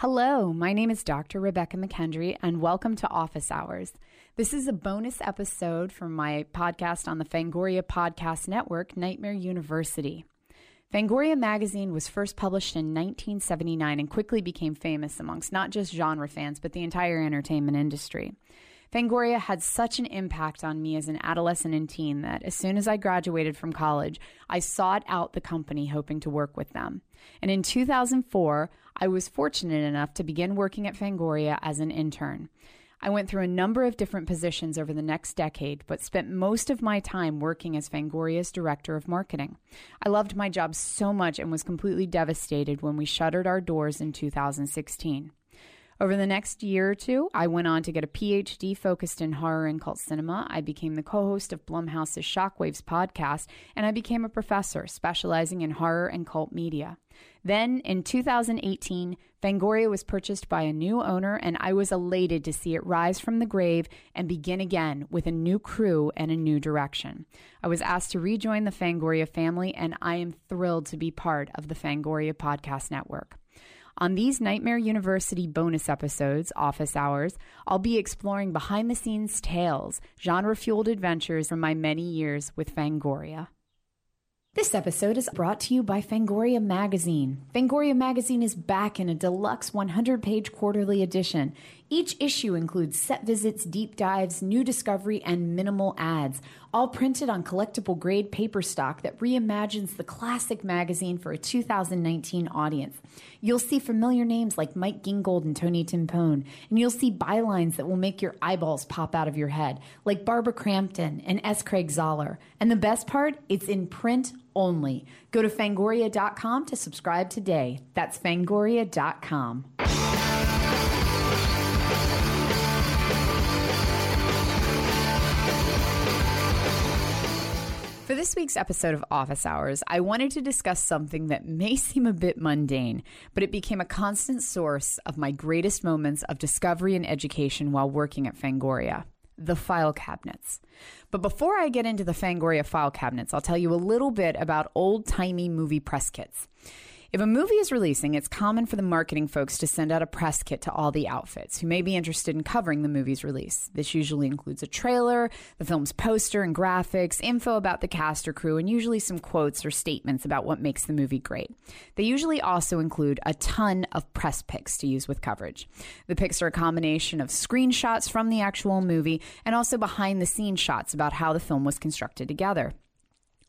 Hello, my name is Dr. Rebekah McKendry, and welcome to Office Hours. This is a bonus episode from my podcast on the Fangoria Podcast Network, Nightmare University. Fangoria magazine was first published in 1979 and quickly became famous amongst not just genre fans, but the entire entertainment industry. Fangoria had such an impact on me as an adolescent and teen that as soon as I graduated from college, I sought out the company hoping to work with them. And in 2004, I was fortunate enough to begin working at Fangoria as an intern. I went through a number of different positions over the next decade, but spent most of my time working as Fangoria's director of marketing. I loved my job so much and was completely devastated when we shuttered our doors in 2016. Over the next year or two, I went on to get a PhD focused in horror and cult cinema. I became the co host of Blumhouse's Shockwaves podcast, and I became a professor specializing in horror and cult media. Then, in 2018, Fangoria was purchased by a new owner, and I was elated to see it rise from the grave and begin again with a new crew and a new direction. I was asked to rejoin the Fangoria family, and I am thrilled to be part of the Fangoria Podcast Network. On these Nightmare University bonus episodes, Office Hours, I'll be exploring behind the scenes tales, genre fueled adventures from my many years with Fangoria. This episode is brought to you by Fangoria Magazine. Fangoria Magazine is back in a deluxe 100 page quarterly edition. Each issue includes set visits, deep dives, new discovery, and minimal ads, all printed on collectible grade paper stock that reimagines the classic magazine for a 2019 audience. You'll see familiar names like Mike Gingold and Tony Timpone, and you'll see bylines that will make your eyeballs pop out of your head, like Barbara Crampton and S. Craig Zahler. And the best part, it's in print only. Go to fangoria.com to subscribe today. That's fangoria.com. For this week's episode of Office Hours, I wanted to discuss something that may seem a bit mundane, but it became a constant source of my greatest moments of discovery and education while working at Fangoria the file cabinets. But before I get into the Fangoria file cabinets, I'll tell you a little bit about old timey movie press kits. If a movie is releasing, it's common for the marketing folks to send out a press kit to all the outfits who may be interested in covering the movie's release. This usually includes a trailer, the film's poster and graphics, info about the cast or crew, and usually some quotes or statements about what makes the movie great. They usually also include a ton of press pics to use with coverage. The pics are a combination of screenshots from the actual movie and also behind the scenes shots about how the film was constructed together.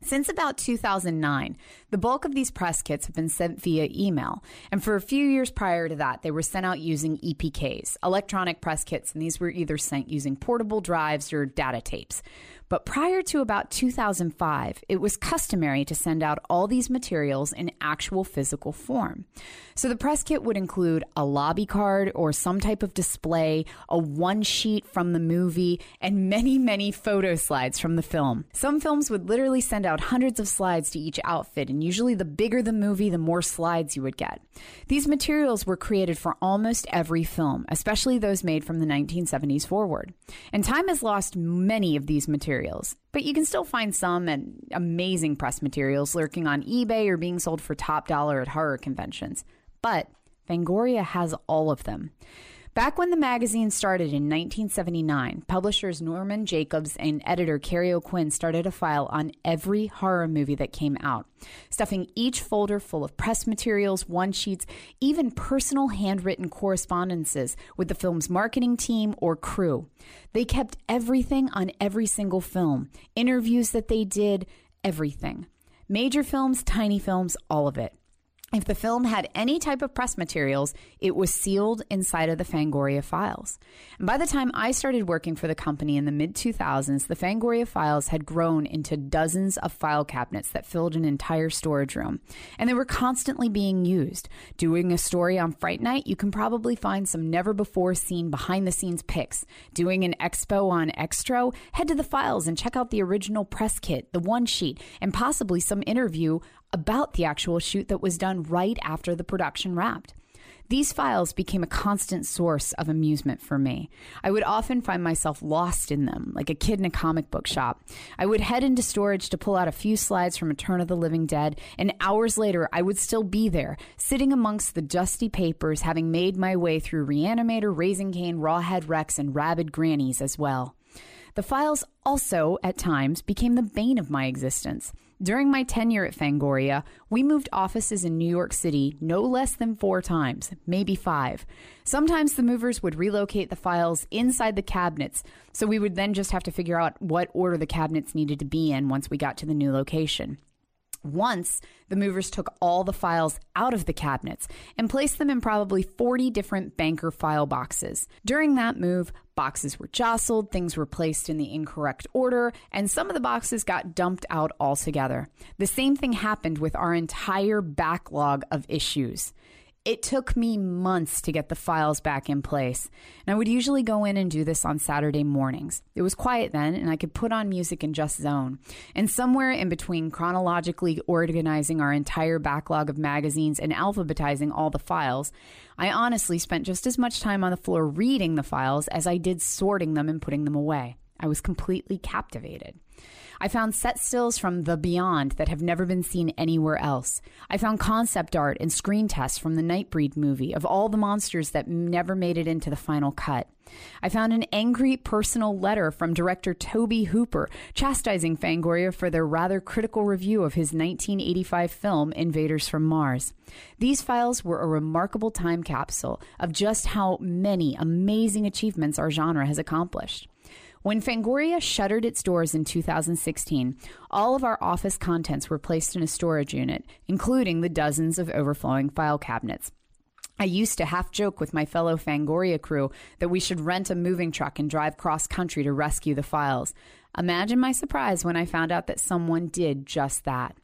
Since about 2009, the bulk of these press kits have been sent via email, and for a few years prior to that, they were sent out using EPKs, electronic press kits, and these were either sent using portable drives or data tapes. But prior to about 2005, it was customary to send out all these materials in actual physical form. So the press kit would include a lobby card or some type of display, a one sheet from the movie, and many, many photo slides from the film. Some films would literally send out hundreds of slides to each outfit, and usually the bigger the movie, the more slides you would get. These materials were created for almost every film, especially those made from the 1970s forward. And time has lost many of these materials materials, but you can still find some and amazing press materials lurking on eBay or being sold for top dollar at horror conventions. But Fangoria has all of them. Back when the magazine started in 1979, publishers Norman Jacobs and editor Kerry O'Quinn started a file on every horror movie that came out, stuffing each folder full of press materials, one sheets, even personal handwritten correspondences with the film's marketing team or crew. They kept everything on every single film, interviews that they did, everything. Major films, tiny films, all of it. If the film had any type of press materials, it was sealed inside of the Fangoria files. And by the time I started working for the company in the mid 2000s, the Fangoria files had grown into dozens of file cabinets that filled an entire storage room. And they were constantly being used. Doing a story on Fright Night, you can probably find some never before seen behind the scenes pics. Doing an expo on Xtro, head to the files and check out the original press kit, the one sheet, and possibly some interview about the actual shoot that was done right after the production wrapped. These files became a constant source of amusement for me. I would often find myself lost in them, like a kid in a comic book shop. I would head into storage to pull out a few slides from Return of the Living Dead, and hours later, I would still be there, sitting amongst the dusty papers, having made my way through Reanimator, Raising Cain, Rawhead Rex, and Rabid Grannies as well. The files also, at times, became the bane of my existence. During my tenure at Fangoria, we moved offices in New York City no less than four times, maybe five. Sometimes the movers would relocate the files inside the cabinets, so we would then just have to figure out what order the cabinets needed to be in once we got to the new location. Once, the movers took all the files out of the cabinets and placed them in probably 40 different banker file boxes. During that move, boxes were jostled, things were placed in the incorrect order, and some of the boxes got dumped out altogether. The same thing happened with our entire backlog of issues. It took me months to get the files back in place. And I would usually go in and do this on Saturday mornings. It was quiet then, and I could put on music and just zone. And somewhere in between chronologically organizing our entire backlog of magazines and alphabetizing all the files, I honestly spent just as much time on the floor reading the files as I did sorting them and putting them away. I was completely captivated. I found set stills from The Beyond that have never been seen anywhere else. I found concept art and screen tests from the Nightbreed movie of all the monsters that never made it into the final cut. I found an angry personal letter from director Tobe Hooper chastising Fangoria for their rather critical review of his 1985 film Invaders from Mars. These files were a remarkable time capsule of just how many amazing achievements our genre has accomplished. When Fangoria shuttered its doors in 2016, all of our office contents were placed in a storage unit, including the dozens of overflowing file cabinets. I used to half joke with my fellow Fangoria crew that we should rent a moving truck and drive cross country to rescue the files. Imagine my surprise when I found out that someone did just that.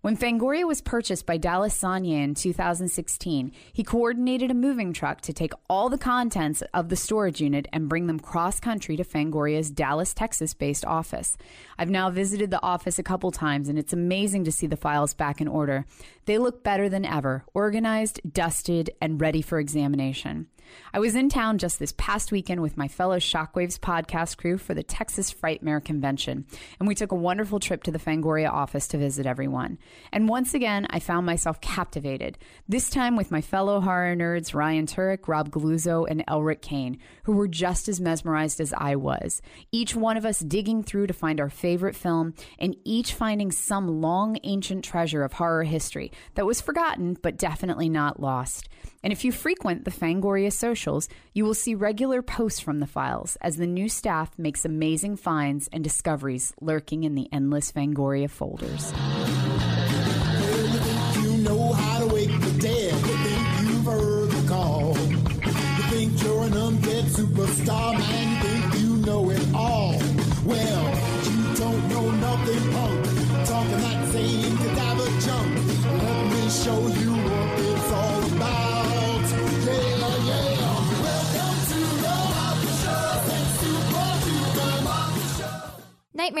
When Fangoria was purchased by Dallas Sonnier in 2016, he coordinated a moving truck to take all the contents of the storage unit and bring them cross country to Fangoria's Dallas, Texas based office. I've now visited the office a couple times and it's amazing to see the files back in order. They look better than ever, organized, dusted, and ready for examination. I was in town just this past weekend with my fellow Shockwaves podcast crew for the Texas Frightmare Convention, and we took a wonderful trip to the Fangoria office to visit everyone. And once again, I found myself captivated, this time with my fellow horror nerds Ryan Turek, Rob Galuzzo, and Elric Kane, who were just as mesmerized as I was. Each one of us digging through to find our favorite film, and each finding some long ancient treasure of horror history that was forgotten but definitely not lost. And if you frequent the Fangoria socials, you will see regular posts from the files as the new staff makes amazing finds and discoveries lurking in the endless Fangoria folders.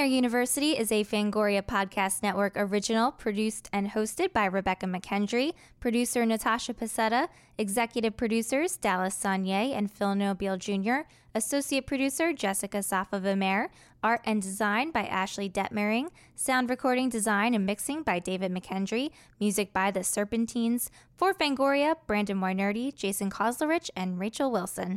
University is a Fangoria Podcast Network original produced and hosted by Rebekah McKendry, producer Natasha Pasetta, executive producers Dallas Sonnier and Phil Nobile Jr., associate producer Jessica Safa Vimer, art and design by Ashley Detmering, sound recording design and mixing by David McKendry, music by The Serpentines, for Fangoria, Brandon Weinerty, Jason Koslerich, and Rachel Wilson.